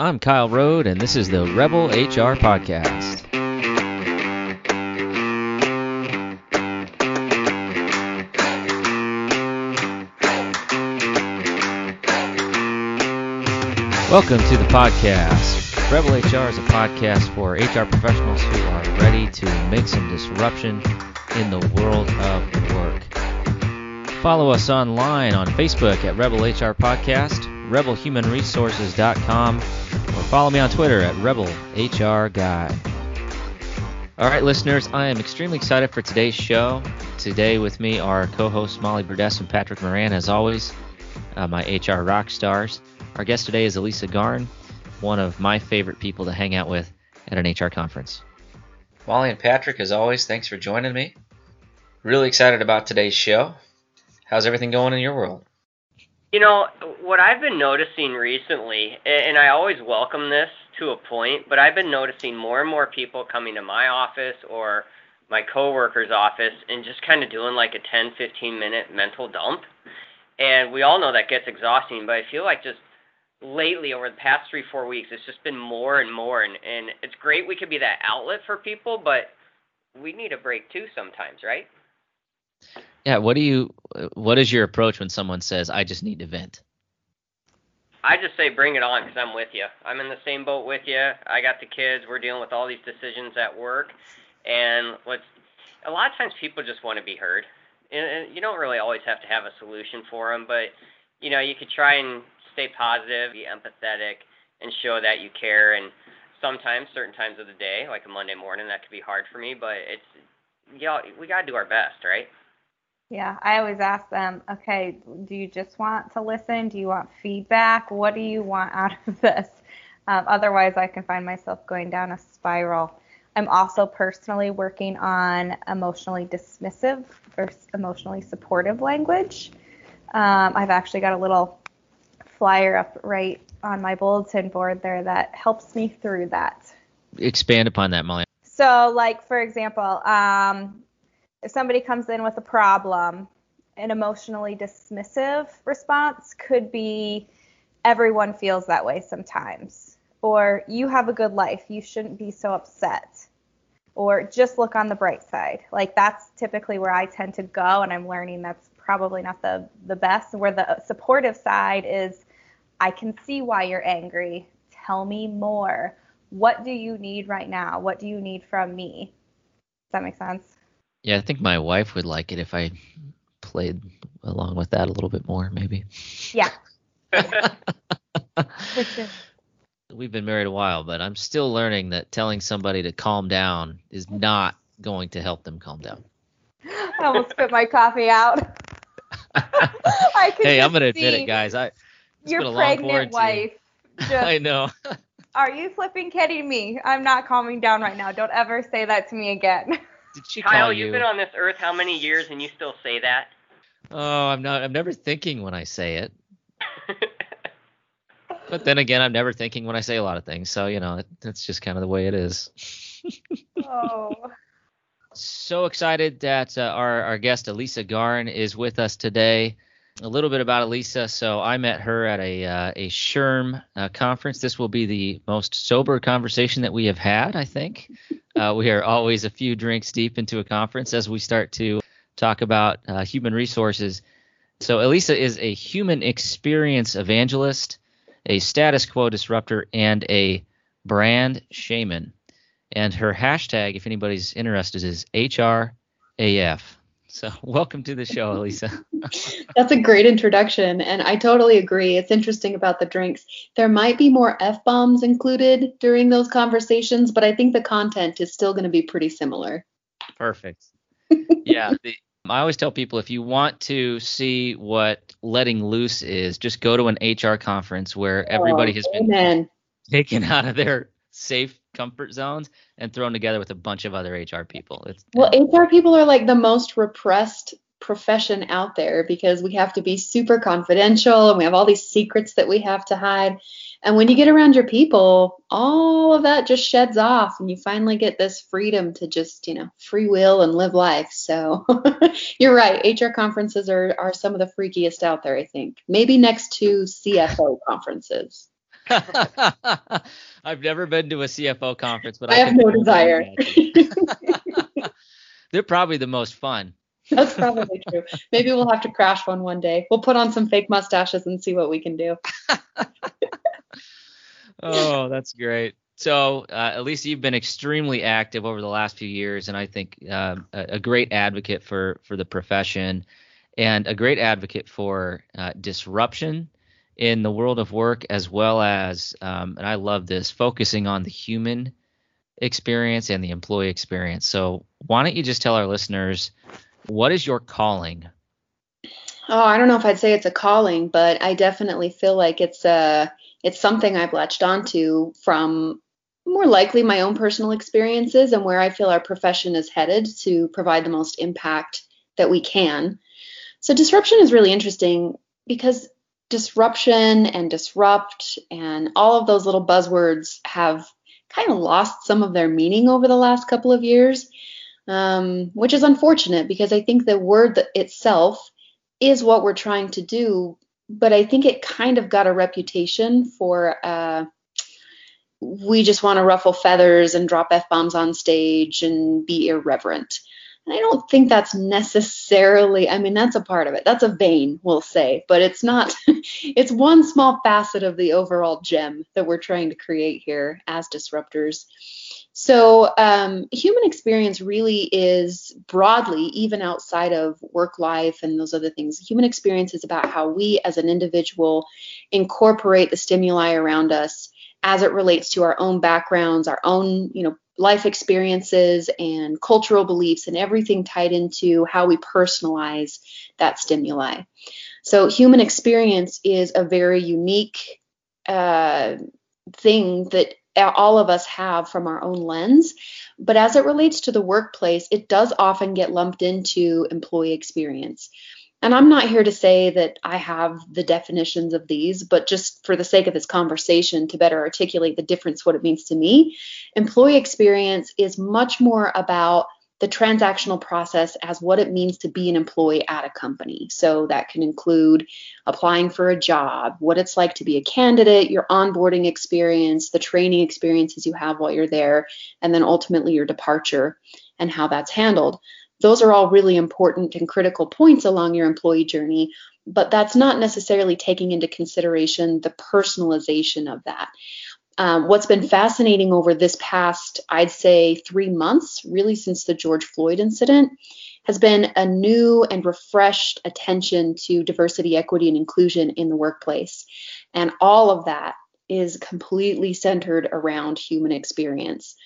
I'm Kyle Roed, and this is the Rebel HR Podcast. Welcome to the podcast. Rebel HR is a podcast for HR professionals who are ready to make some disruption in the world of work. Follow us online on Facebook at Rebel HR Podcast, rebelhumanresources.com, follow me on Twitter at Rebel HR Guy. All right, listeners, I am extremely excited for today's show. Today with me are co-hosts Molly Burdess and Patrick Moran, as always, uh, my HR rock stars. Our guest today is Elisa Garn, one of my favorite people to hang out with at an HR conference. Molly and Patrick, as always, thanks for joining me. Really excited about today's show. How's everything going in your world? You know, what I've been noticing recently, and I always welcome this to a point, but I've been noticing more and more people coming to my office or my coworker's office and just kind of doing like a 10, 15 minute mental dump. And we all know that gets exhausting, but I feel like just lately over the past three, four weeks, it's just been more and more. And, and it's great we could be that outlet for people, but we need a break too sometimes, right? Yeah, what do you what is your approach when someone says I just need to vent? I just say bring it on because I'm with you. I'm in the same boat with you. I got the kids. We're dealing with all these decisions at work, and what's a lot of times people just want to be heard, and, and you don't really always have to have a solution for them, but you know you could try and stay positive, be empathetic, and show that you care. And sometimes, certain times of the day, like a Monday morning, that could be hard for me, but it's you know, we got to do our best, right? Yeah, I always ask them, okay, do you just want to listen? Do you want feedback? What do you want out of this? Um, otherwise, I can find myself going down a spiral. I'm also personally working on emotionally dismissive versus emotionally supportive language. Um, I've actually got a little flyer up right on my bulletin board there that helps me through that. Expand upon that, Molly. So, like for example, um, if somebody comes in with a problem, an emotionally dismissive response could be everyone feels that way sometimes, or you have a good life, you shouldn't be so upset, or just look on the bright side. Like that's typically where I tend to go, and I'm learning that's probably not the the best. Where the supportive side is, I can see why you're angry. Tell me more. What do you need right now? What do you need from me? Does that make sense? Yeah, I think my wife would like it if I played along with that a little bit more, maybe. Yeah. We've been married a while, but I'm still learning that telling somebody to calm down is not going to help them calm down. I almost spit my coffee out. Hey, I'm gonna admit it, guys. I your pregnant wife. Just, I know. are you flipping kidding me? I'm not calming down right now. Don't ever say that to me again. Did she Kyle, call you? you've been on this earth how many years and you still say that? Oh, I'm not. I'm never thinking when I say it. but then again, I'm never thinking when I say a lot of things. So you know, it, it's just kind of the way it is. oh. So excited that uh, our our guest Elisa Garn is with us today. A little bit about Elisa. So I met her at a uh, a SHRM uh, conference. This will be the most sober conversation that we have had, I think. Uh, we are always a few drinks deep into a conference as we start to talk about uh, human resources. So Elisa is a human experience evangelist, a status quo disruptor, and a brand shaman. And her hashtag, if anybody's interested, is HRAF. So welcome to the show, Elisa. That's a great introduction, and I totally agree. It's interesting about the drinks. There might be more f bombs included during those conversations, but I think the content is still going to be pretty similar. Perfect. yeah, the, I always tell people if you want to see what letting loose is, just go to an HR conference where everybody oh, has been taken out of their safe comfort zones and thrown together with a bunch of other HR people. It's, well, HR people are like the most repressed profession out there because we have to be super confidential and we have all these secrets that we have to hide. And when you get around your people, all of that just sheds off and you finally get this freedom to just, you know, free will and live life. So you're right. HR conferences are, are some of the freakiest out there, I think. Maybe next to CFO conferences. I've never been to a CFO conference, but I, I, have no desire. They're probably the most fun. That's probably true. Maybe we'll have to crash one one day. We'll put on some fake mustaches and see what we can do. Oh, that's great. So, uh, Elisa, you've been extremely active over the last few years, and I think um, a, a great advocate for for the profession, and a great advocate for uh, disruption in the world of work, as well as, um, and I love this, focusing on the human experience and the employee experience. So, why don't you just tell our listeners what is your calling? Oh, I don't know if I'd say it's a calling, but I definitely feel like it's a it's something I've latched onto from more likely my own personal experiences and where I feel our profession is headed to provide the most impact that we can. So disruption is really interesting because disruption and disrupt and all of those little buzzwords have kind of lost some of their meaning over the last couple of years, um, which is unfortunate because I think the word itself is what we're trying to do, but I think it kind of got a reputation for uh, we just want to ruffle feathers and drop f bombs on stage and be irreverent. And I don't think that's necessarily, I mean, that's a part of it. That's a vein, we'll say, but it's not, it's one small facet of the overall gem that we're trying to create here as disruptors. So, um, human experience really is broadly, even outside of work life and those other things, human experience is about how we as an individual incorporate the stimuli around us as it relates to our own backgrounds, our own, you know, life experiences and cultural beliefs and everything tied into how we personalize that stimuli. So human experience is a very unique uh, thing that all of us have from our own lens. But as it relates to the workplace, it does often get lumped into employee experience. And I'm not here to say that I have the definitions of these, but just for the sake of this conversation, to better articulate the difference, what it means to me, employee experience is much more about the transactional process as what it means to be an employee at a company. So that can include applying for a job, what it's like to be a candidate, your onboarding experience, the training experiences you have while you're there, and then ultimately your departure and how that's handled. Those are all really important and critical points along your employee journey, but that's not necessarily taking into consideration the personalization of that. Um, what's been fascinating over this past, I'd say, three months, really since the George Floyd incident, has been a new and refreshed attention to diversity, equity, and inclusion in the workplace. And all of that is completely centered around human experience.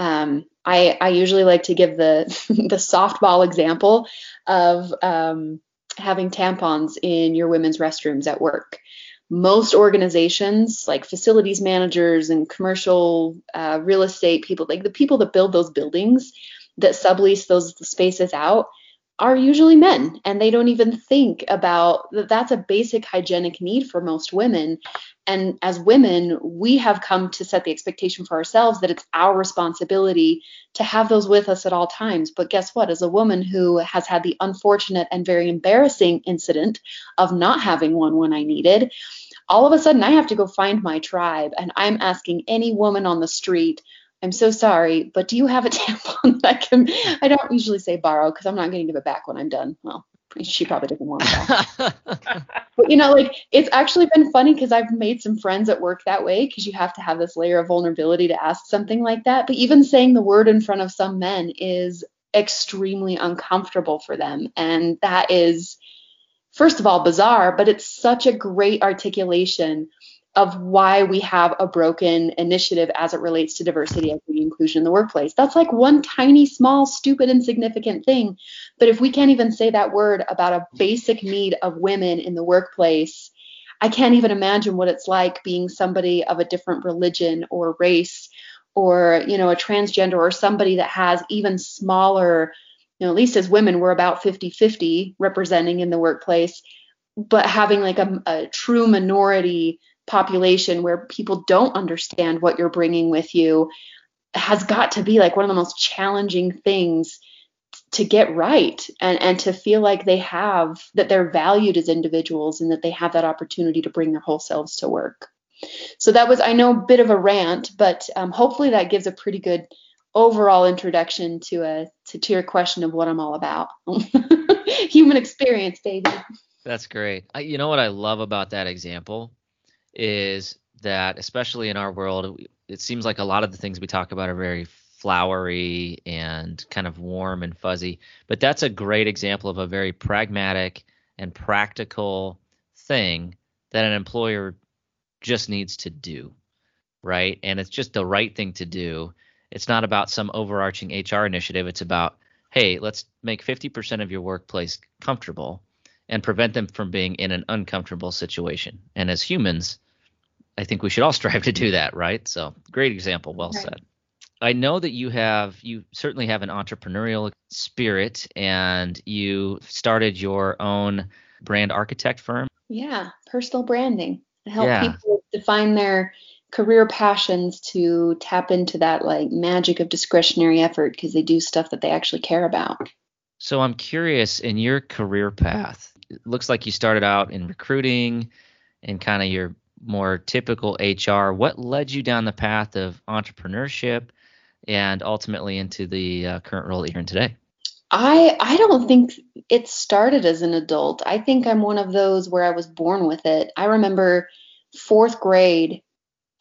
Um, I, I usually like to give the the softball example of um, having tampons in your women's restrooms at work. Most organizations, like facilities managers and commercial uh, real estate people, like the people that build those buildings that sublease those spaces out, are usually men and they don't even think about that. That's a basic hygienic need for most women. And as women we have come to set the expectation for ourselves that it's our responsibility to have those with us at all times. But guess what? As a woman who has had the unfortunate and very embarrassing incident of not having one when i needed all of a sudden i have to go find my tribe and i'm asking any woman on the street I'm so sorry, but do you have a tampon that I can? I don't usually say borrow because I'm not going to give it back when I'm done. Well, she probably didn't want that. but you know, like it's actually been funny because I've made some friends at work that way because you have to have this layer of vulnerability to ask something like that. But even saying the word in front of some men is extremely uncomfortable for them, and that is, first of all, bizarre. But it's such a great articulation of why we have a broken initiative as it relates to diversity, equity, inclusion in the workplace. That's like one tiny, small, stupid, insignificant thing. But if we can't even say that word about a basic need of women in the workplace, I can't even imagine what it's like being somebody of a different religion or race or, you know, a transgender or somebody that has even smaller, you know, at least as women, we're about 50 50 representing in the workplace, but having like a, a true minority population where people don't understand what you're bringing with you has got to be like one of the most challenging things to get right and, and to feel like they have that they're valued as individuals and that they have that opportunity to bring their whole selves to work. So that was, I know, a bit of a rant, but um, hopefully that gives a pretty good overall introduction to a to, to your question of what I'm all about. Human experience, baby. That's great. I, you know what I love about that example is that, especially in our world, it seems like a lot of the things we talk about are very flowery and kind of warm and fuzzy. But that's a great example of a very pragmatic and practical thing that an employer just needs to do, right? And it's just the right thing to do. It's not about some overarching HR initiative. It's about, hey, let's make 50% of your workplace comfortable and prevent them from being in an uncomfortable situation. And as humans, I think we should all strive to do that, right? So, great example, well right. said. I know that you have you certainly have an entrepreneurial spirit and you started your own brand architect firm. Yeah, personal branding. I help yeah. people define their career passions to tap into that like magic of discretionary effort because they do stuff that they actually care about. So I'm curious in your career path. Looks like you started out in recruiting and kind of your more typical HR. What led you down the path of entrepreneurship and ultimately into the uh, current role that you're in today? I I don't think it started as an adult. I think I'm one of those where I was born with it. I remember fourth grade.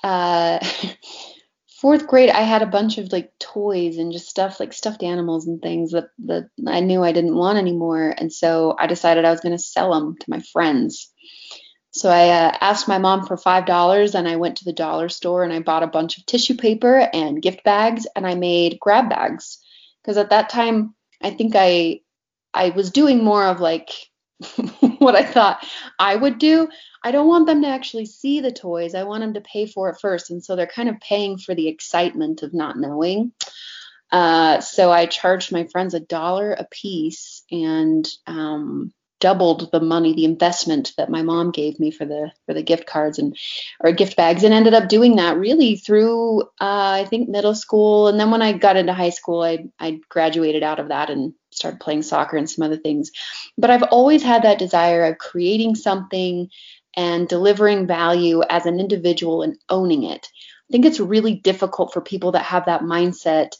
Uh, fourth grade, I had a bunch of like toys and just stuff like stuffed animals and things that that I knew I didn't want anymore, and so I decided I was going to sell them to my friends. So I uh, asked my mom for five dollars, and I went to the dollar store and I bought a bunch of tissue paper and gift bags, and I made grab bags because at that time I think I I was doing more of like what I thought I would do. I don't want them to actually see the toys. I want them to pay for it first, and so they're kind of paying for the excitement of not knowing. Uh, so I charged my friends a dollar a piece, and um, doubled the money, the investment that my mom gave me for the for the gift cards and or gift bags, and ended up doing that really through uh, I think middle school, and then when I got into high school, I I graduated out of that and started playing soccer and some other things. But I've always had that desire of creating something and delivering value as an individual and owning it. I think it's really difficult for people that have that mindset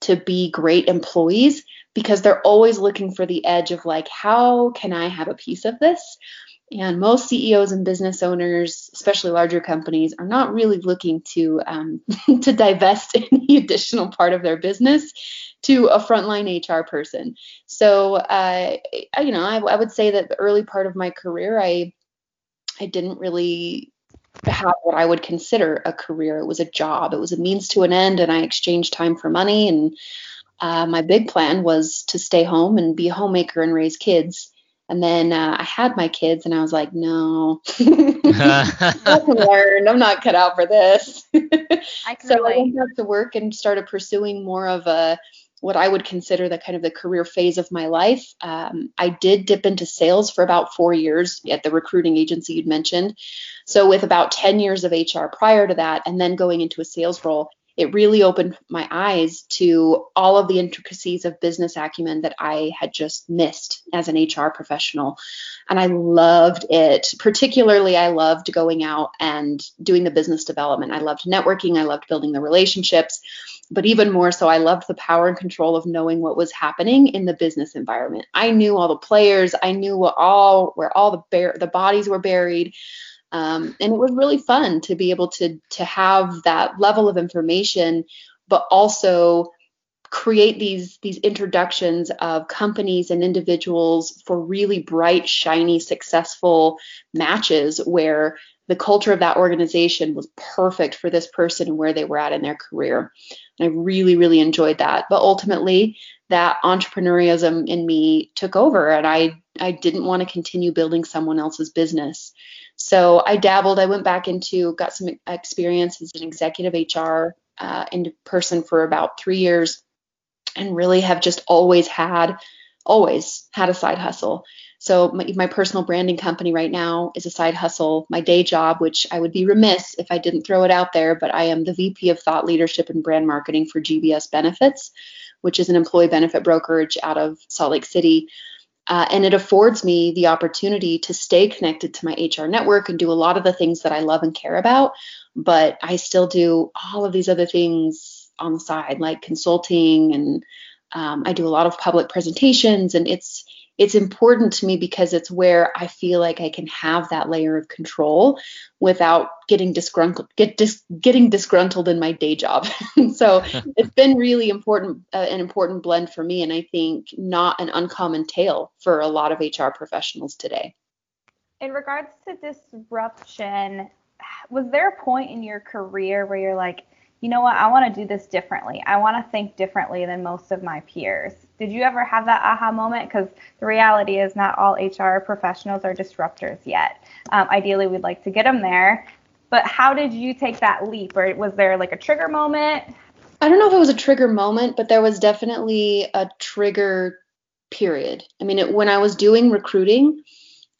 to be great employees because they're always looking for the edge of like, how can I have a piece of this? And most CEOs and business owners, especially larger companies, are not really looking to um, to divest any additional part of their business to a frontline HR person. So, uh, you know, I, I would say that the early part of my career, I I didn't really have what I would consider a career. It was a job. It was a means to an end, and I exchanged time for money. And uh, my big plan was to stay home and be a homemaker and raise kids. And then uh, I had my kids, and I was like, no, I can learn. I'm not cut out for this. I so relate. I went back to work and started pursuing more of a what I would consider the kind of the career phase of my life. Um, I did dip into sales for about four years at the recruiting agency you'd mentioned. So with about 10 years of HR prior to that, and then going into a sales role, it really opened my eyes to all of the intricacies of business acumen that I had just missed as an HR professional. And I loved it. Particularly, I loved going out and doing the business development. I loved networking, I loved building the relationships. But even more so, I loved the power and control of knowing what was happening in the business environment. I knew all the players, I knew what all where all the the bodies were buried. Um, and it was really fun to be able to to have that level of information, but also create these these introductions of companies and individuals for really bright, shiny, successful matches where the culture of that organization was perfect for this person and where they were at in their career. I really, really enjoyed that. But ultimately, that entrepreneurialism in me took over, and I I didn't want to continue building someone else's business. So I dabbled. I went back into, got some experience as an executive HR uh, in person for about three years, and really have just always had, always had a side hustle. So my, my, personal branding company right now is a side hustle. My day job, which I would be remiss if I didn't throw it out there, but I am the VP of Thought Leadership and Brand Marketing for GBS Benefits, which is an employee benefit brokerage out of Salt Lake City. Uh, and it affords me the opportunity to stay connected to my HR network and do a lot of the things that I love and care about. But I still do all of these other things on the side, like consulting, and um, I do a lot of public presentations. And it's it's important to me because it's where I feel like I can have that layer of control without getting disgruntled, get dis, getting disgruntled in my day job. so it's been really important, uh, an important blend for me, and I think not an uncommon tale for a lot of HR professionals today. In regards to disruption, was there a point in your career where you're like, you know what, I want to do this differently. I want to think differently than most of my peers. Did you ever have that aha moment? Because the reality is, not all HR professionals are disruptors yet. Um, ideally, we'd like to get them there. But how did you take that leap? Or was there like a trigger moment? I don't know if it was a trigger moment, but there was definitely a trigger period. I mean, it, when I was doing recruiting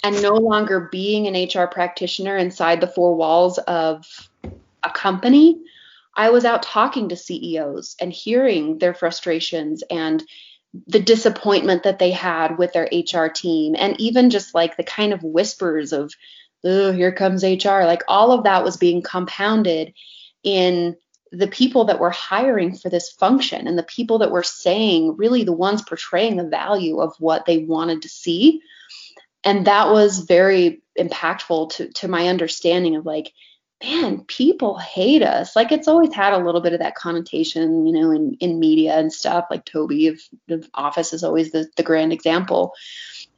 and no longer being an HR practitioner inside the four walls of a company, I was out talking to CEOs and hearing their frustrations and the disappointment that they had with their HR team and even just like the kind of whispers of oh here comes HR like all of that was being compounded in the people that were hiring for this function and the people that were saying really the ones portraying the value of what they wanted to see. And that was very impactful to to my understanding of like man, people hate us. Like it's always had a little bit of that connotation, you know, in, in media and stuff. Like Toby of, of Office is always the, the grand example.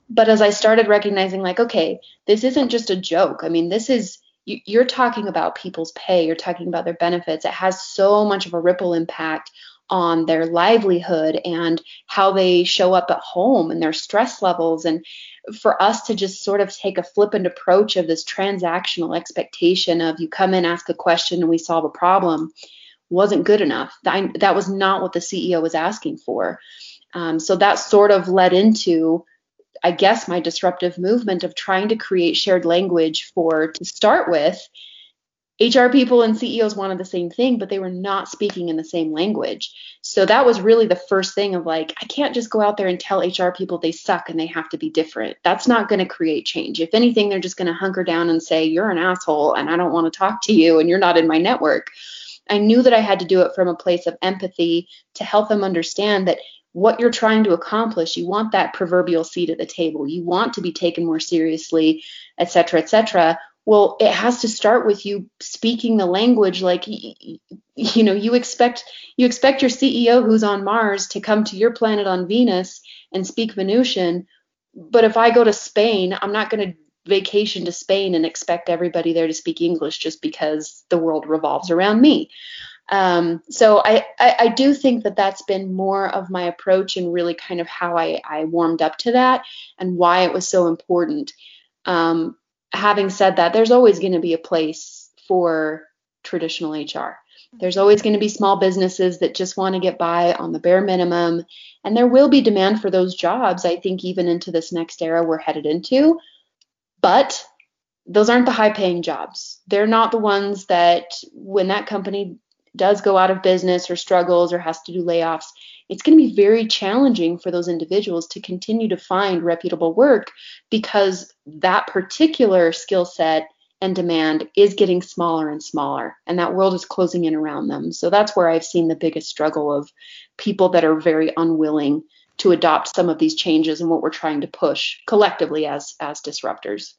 But as I started recognizing, like, okay, this isn't just a joke. I mean, this is you're talking about people's pay, you're talking about their benefits. It has so much of a ripple impact on their livelihood and how they show up at home and their stress levels and for us to just sort of take a flippant approach of this transactional expectation of you come in, ask a question, and we solve a problem wasn't good enough. That, was not what the CEO was asking for. Um, so that sort of led into, I guess, my disruptive movement of trying to create shared language for, to start with, HR people and CEOs wanted the same thing, but they were not speaking in the same language. So that was really the first thing of like, I can't just go out there and tell HR people they suck and they have to be different. That's not going to create change. If anything, they're just going to hunker down and say, You're an asshole and I don't want to talk to you and you're not in my network. I knew that I had to do it from a place of empathy to help them understand that what you're trying to accomplish, you want that proverbial seat at the table. You want to be taken more seriously, et cetera, et cetera well it has to start with you speaking the language like you know you expect you expect your ceo who's on mars to come to your planet on venus and speak venusian but if i go to spain i'm not going to vacation to spain and expect everybody there to speak english just because the world revolves around me. Um, so I, I, I do think that that's been more of my approach and really kind of how I, I warmed up to that and why it was so important. Um, having said that, there's always going to be a place for traditional HR. There's always going to be small businesses that just want to get by on the bare minimum. And there will be demand for those jobs, I think, even into this next era we're headed into. But those aren't the high paying jobs. They're not the ones that, when that company does go out of business or struggles or has to do layoffs, it's going to be very challenging for those individuals to continue to find reputable work because that particular skill set and demand is getting smaller and smaller and that world is closing in around them. So that's where i've seen the biggest struggle of people that are very unwilling to adopt some of these changes and what we're trying to push collectively as as disruptors.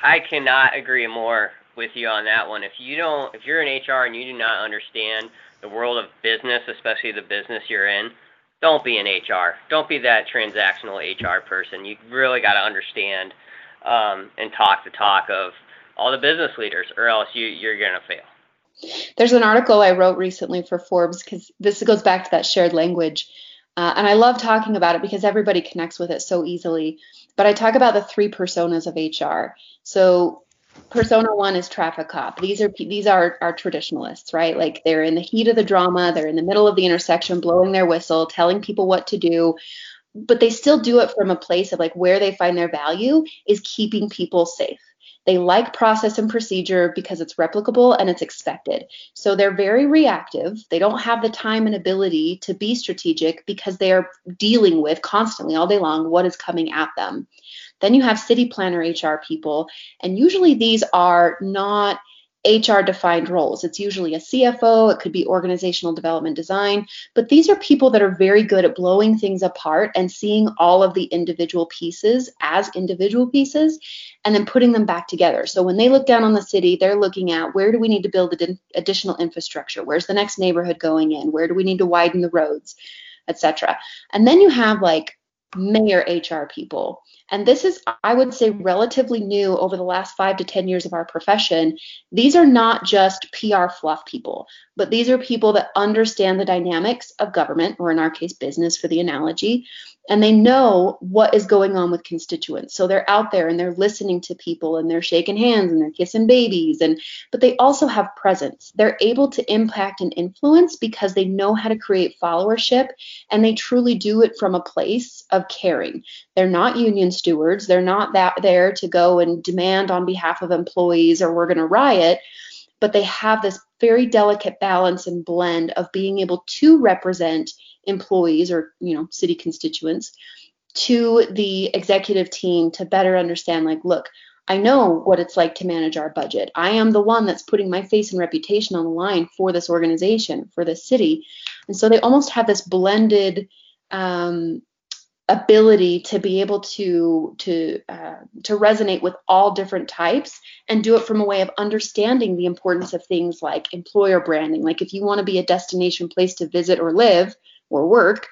I cannot agree more with you on that one if you don't if you're in hr and you do not understand the world of business, especially the business you're in, don't be an HR. Don't be that transactional HR person. You really got to understand um, and talk the talk of all the business leaders, or else you, you're going to fail. There's an article I wrote recently for Forbes because this goes back to that shared language. Uh, and I love talking about it because everybody connects with it so easily. But I talk about the three personas of HR. So persona one is traffic cop. These are these are our traditionalists, right? Like they're in the heat of the drama, they're in the middle of the intersection, blowing their whistle, telling people what to do, but they still do it from a place of like where they find their value is keeping people safe. They like process and procedure because it's replicable and it's expected. So they're very reactive. They don't have the time and ability to be strategic because they are dealing with constantly all day long what is coming at them. Then you have city planner HR people, and usually these are not HR defined roles. It's usually a CFO, it could be organizational development design, but these are people that are very good at blowing things apart and seeing all of the individual pieces as individual pieces and then putting them back together. So when they look down on the city, they're looking at where do we need to build additional infrastructure? Where's the next neighborhood going in? Where do we need to widen the roads, etc. And then you have like mayor HR people. And this is, I would say, relatively new over the last five to 10 years of our profession. These are not just PR fluff people, but these are people that understand the dynamics of government, or in our case, business for the analogy, and they know what is going on with constituents. So they're out there and they're listening to people and they're shaking hands and they're kissing babies and but they also have presence. They're able to impact and influence because they know how to create followership and they truly do it from a place of caring. They're not union stewards. They're not that there to go and demand on behalf of employees or we're going to riot, but they have this very delicate balance and blend of being able to represent employees or you know city constituents to the executive team to better understand like look I know what it's like to manage our budget. I am the one that's putting my face and reputation on the line for this organization, for this city. And so they almost have this blended um, ability to be able to to uh, to resonate with all different types and do it from a way of understanding the importance of things like employer branding. Like if you want to be a destination place to visit or live, or work,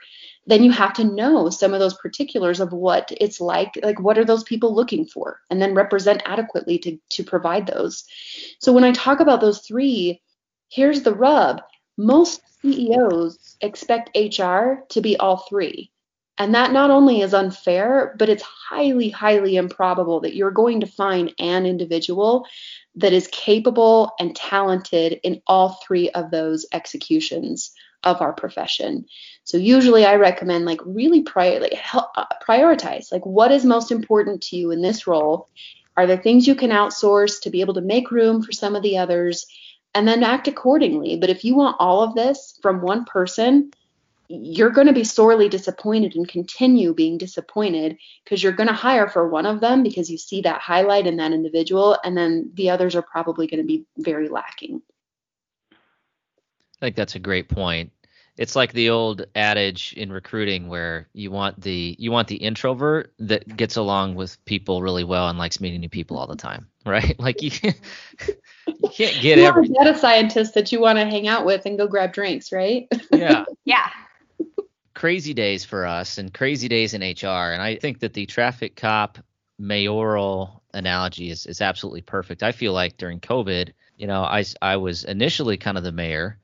then you have to know some of those particulars of what it's like like what are those people looking for? And then represent adequately to to provide those. So when i talk about those three here's the rub. Most ceos expect hr to be all three. And that not only is unfair but it's highly highly improbable that you're going to find an individual that is capable and talented in all three of those executions of our profession. So usually I recommend like really prior, like, help, uh, prioritize like what is most important to you in this role. Are there things you can outsource to be able to make room for some of the others and then act accordingly? But if you want all of this from one person, you're going to be sorely disappointed and continue being disappointed because you're going to hire for one of them because you see that highlight in that individual and then the others are probably going to be very lacking. I think that's a great point it's like the old adage in recruiting where you want the you want the introvert that gets along with people really well and likes meeting new people all the time right? Like you, you can't get you every data scientist that you want to hang out with and go grab drinks right? Yeah. Yeah. Crazy days for us and crazy days in hr and i think that the traffic cop mayoral analogy is, is absolutely perfect. I feel like during covid you know i i was initially kind of the mayor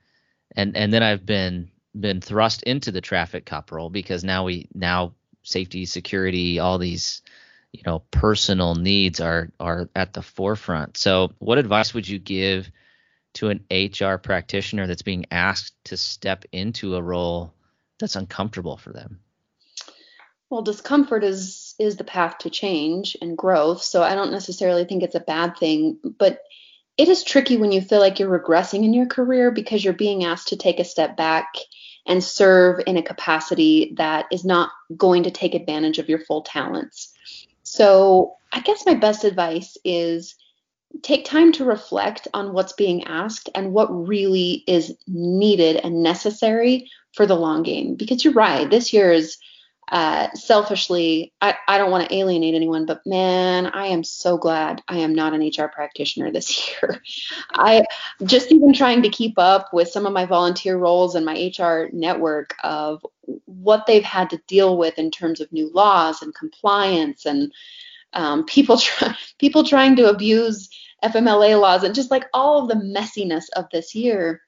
and and then I've been been thrust into the traffic cop role because now we now safety, security, all these you know personal needs are are at the forefront. So, what advice would you give to an HR practitioner that's being asked to step into a role that's uncomfortable for them? Well, discomfort is is the path to change and growth. So I don't necessarily think it's a bad thing, but it is tricky when you feel like you're regressing in your career because you're being asked to take a step back and serve in a capacity that is not going to take advantage of your full talents. So, I guess my best advice is take time to reflect on what's being asked and what really is needed and necessary for the long game. Because you're right, this year is uh, selfishly, I, I don't want to alienate anyone, but man, I am so glad I am not an HR practitioner this year. I just even trying to keep up with some of my volunteer roles and my HR network of what they've had to deal with in terms of new laws and compliance and um, people try, people trying to abuse FMLA laws and just like all of the messiness of this year.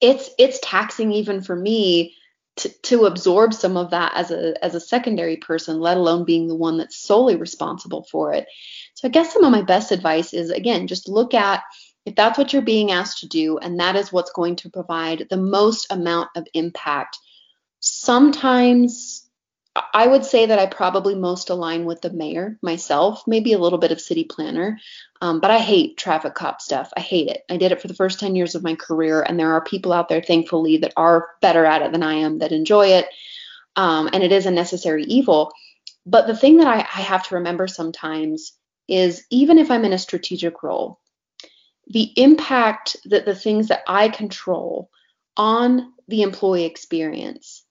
It's it's taxing even for me to, to absorb some of that as a as a secondary person, let alone being the one that's solely responsible for it. So I guess some of my best advice is again, just look at if that's what you're being asked to do and that is what's going to provide the most amount of impact. Sometimes I would say that I probably most align with the mayor myself, maybe a little bit of city planner. Um, but I hate traffic cop stuff. I hate it. I did it for the first 10 years of my career, and there are people out there, thankfully, that are better at it than I am that enjoy it. Um, and it is a necessary evil. But the thing that I, I have to remember sometimes is even if I'm in a strategic role, the impact that the things that I control on the employee experience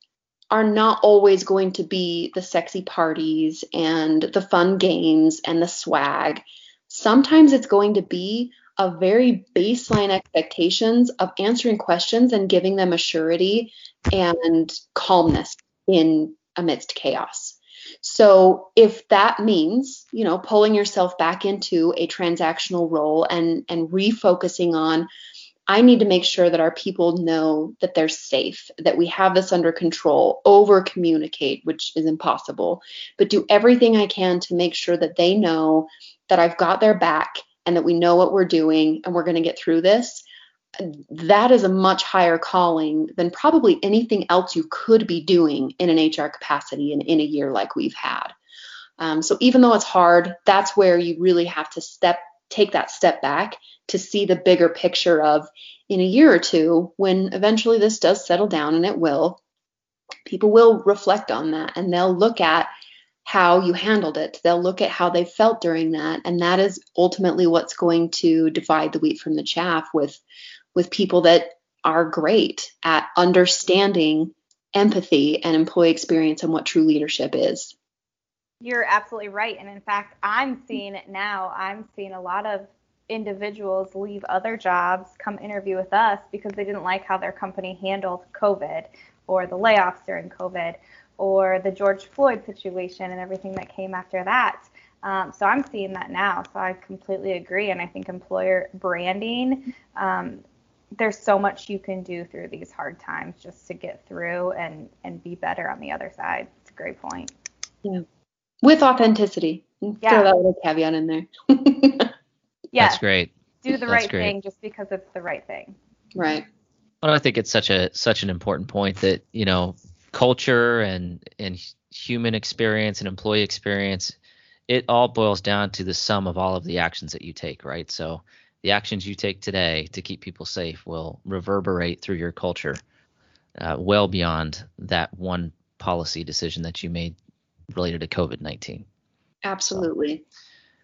are not always going to be the sexy parties and the fun games and the swag. Sometimes it's going to be a very baseline expectations of answering questions and giving them a surety and calmness in amidst chaos. So if that means, you know, pulling yourself back into a transactional role and and refocusing on I need to make sure that our people know that they're safe, that we have this under control, over communicate, which is impossible, but do everything I can to make sure that they know that I've got their back and that we know what we're doing and we're going to get through this. That is a much higher calling than probably anything else you could be doing in an HR capacity in, in a year like we've had. Um, so even though it's hard, that's where you really have to step take that step back to see the bigger picture of in a year or two when eventually this does settle down and it will people will reflect on that and they'll look at how you handled it. They'll look at how they felt during that and that is ultimately what's going to divide the wheat from the chaff with with people that are great at understanding empathy and employee experience and what true leadership is you're absolutely right. And in fact, I'm seeing it now. I'm seeing a lot of individuals leave other jobs, come interview with us because they didn't like how their company handled COVID or the layoffs during COVID or the George Floyd situation and everything that came after that. Um, so I'm seeing that now. So I completely agree. And I think employer branding, um, there's so much you can do through these hard times just to get through and, and be better on the other side. It's a great point. Yeah with authenticity. Yeah. Throw that little caveat in there. yeah. That's great. Do the That's right great. thing just because it's the right thing. Right. Well, I think it's such a such an important point that you know culture and and human experience and employee experience, it all boils down to the sum of all of the actions that you take, right? So the actions you take today to keep people safe will reverberate through your culture uh, well beyond that one policy decision that you made related to COVID 19. Absolutely.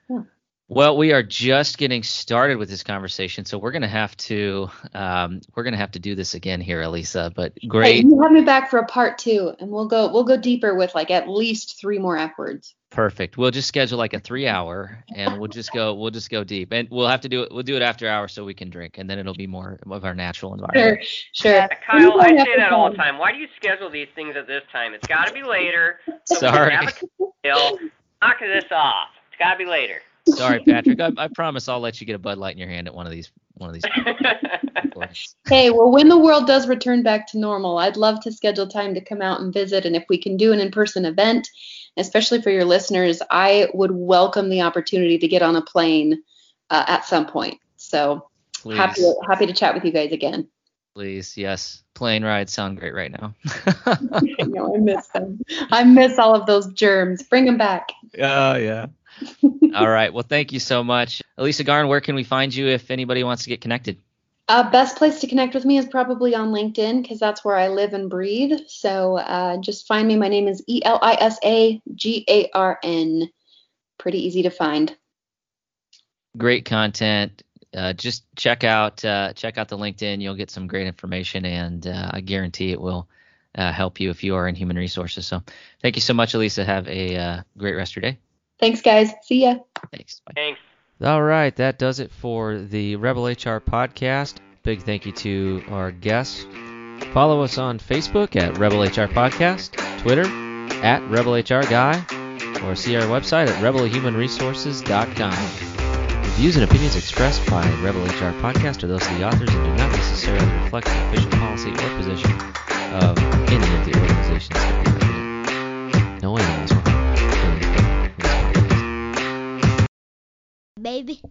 So. Well, we are just getting started with this conversation, so we're gonna have to um, we're gonna have to do this again here, Elisa. But great. Hey, you have me back for a part two, and we'll go we'll go deeper with like at least three more F words. Perfect. We'll just schedule like a three hour, and we'll just go we'll just go deep, and we'll have to do it we'll do it after hours so we can drink, and then it'll be more of our natural environment. Sure, sure. Yeah, Kyle, I say that all the time. Why do you schedule these things at this time? It's got to be later. So Sorry. Knock this off. It's got to be later. Sorry, Patrick. I, I, promise I'll let you get a Bud Light in your hand at one of these one of these. hey, well, when the world does return back to normal, I'd love to schedule time to come out and visit, and if we can do an in-person event, especially for your listeners, I would welcome the opportunity to get on a plane uh, at some point. So Please. happy happy to chat with you guys again. Please, yes. Plane rides sound great right now. I know, I miss them. I miss all of those germs. Bring them back. Oh, yeah. All right. Well, thank you so much. Elisa Garn, where can we find you if anybody wants to get connected? Uh, best place to connect with me is probably on LinkedIn because that's where I live and breathe. So uh, just find me. My name is E L I S A G A R N. Pretty easy to find. Great content. Uh, just check out uh, check out the LinkedIn. You'll get some great information, and uh, I guarantee it will uh, help you if you are in human resources. So, thank you so much, Elisa. Have a great rest of your day. Thanks, guys. See ya. Thanks. Bye. Thanks. All right, that does it for the Rebel HR podcast. Big thank you to our guests. Follow us on Facebook at Rebel HR Podcast, Twitter at Rebel HR Guy, or see our website at rebelhumanresources.com. The views and opinions expressed by Rebel HR Podcast are those of the authors and do not necessarily reflect the official policy or position of any of the organizations baby.